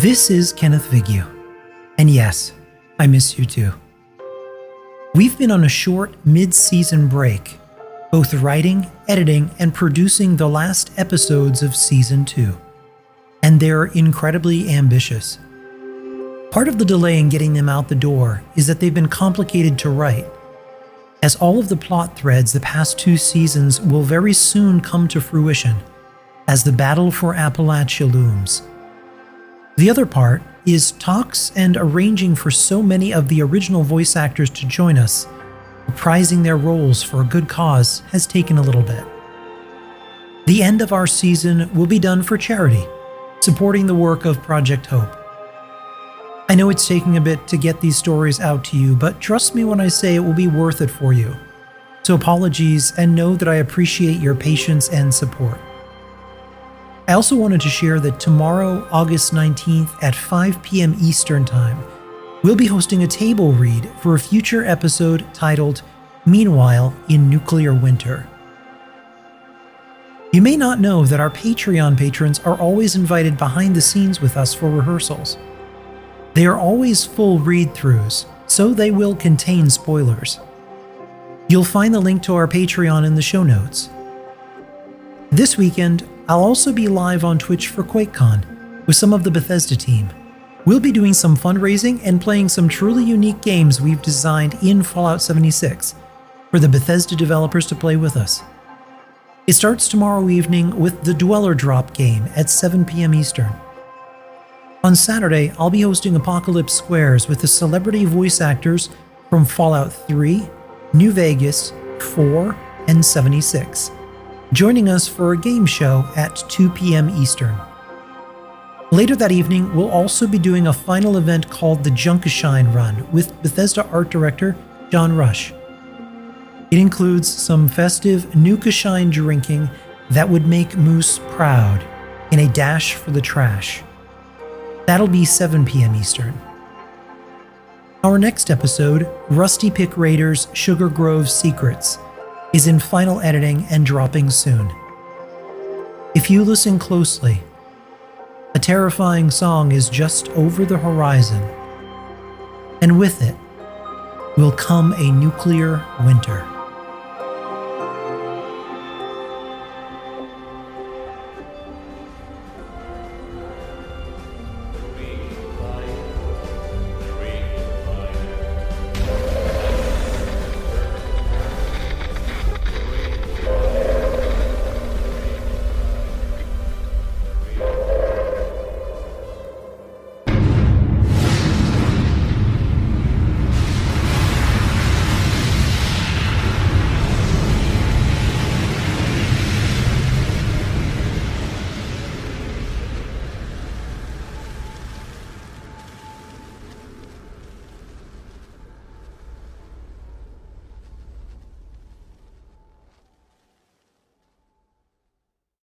This is Kenneth Vigu. And yes, I miss you too. We've been on a short mid season break, both writing, editing, and producing the last episodes of season two. And they're incredibly ambitious. Part of the delay in getting them out the door is that they've been complicated to write, as all of the plot threads the past two seasons will very soon come to fruition as the battle for Appalachia looms. The other part is talks and arranging for so many of the original voice actors to join us. Reprising their roles for a good cause has taken a little bit. The end of our season will be done for charity, supporting the work of Project Hope. I know it's taking a bit to get these stories out to you, but trust me when I say it will be worth it for you. So apologies and know that I appreciate your patience and support. I also wanted to share that tomorrow, August 19th at 5 p.m. Eastern Time, we'll be hosting a table read for a future episode titled Meanwhile in Nuclear Winter. You may not know that our Patreon patrons are always invited behind the scenes with us for rehearsals. They are always full read throughs, so they will contain spoilers. You'll find the link to our Patreon in the show notes. This weekend, I'll also be live on Twitch for QuakeCon with some of the Bethesda team. We'll be doing some fundraising and playing some truly unique games we've designed in Fallout 76 for the Bethesda developers to play with us. It starts tomorrow evening with the Dweller Drop game at 7 p.m. Eastern. On Saturday, I'll be hosting Apocalypse Squares with the celebrity voice actors from Fallout 3, New Vegas, 4, and 76 joining us for a game show at 2 p.m. Eastern. Later that evening, we'll also be doing a final event called the Junkashine Run with Bethesda art director John Rush. It includes some festive Nukashine drinking that would make Moose proud in a dash for the trash. That'll be 7 p.m. Eastern. Our next episode, Rusty Pick Raiders Sugar Grove Secrets, is in final editing and dropping soon. If you listen closely, a terrifying song is just over the horizon, and with it will come a nuclear winter.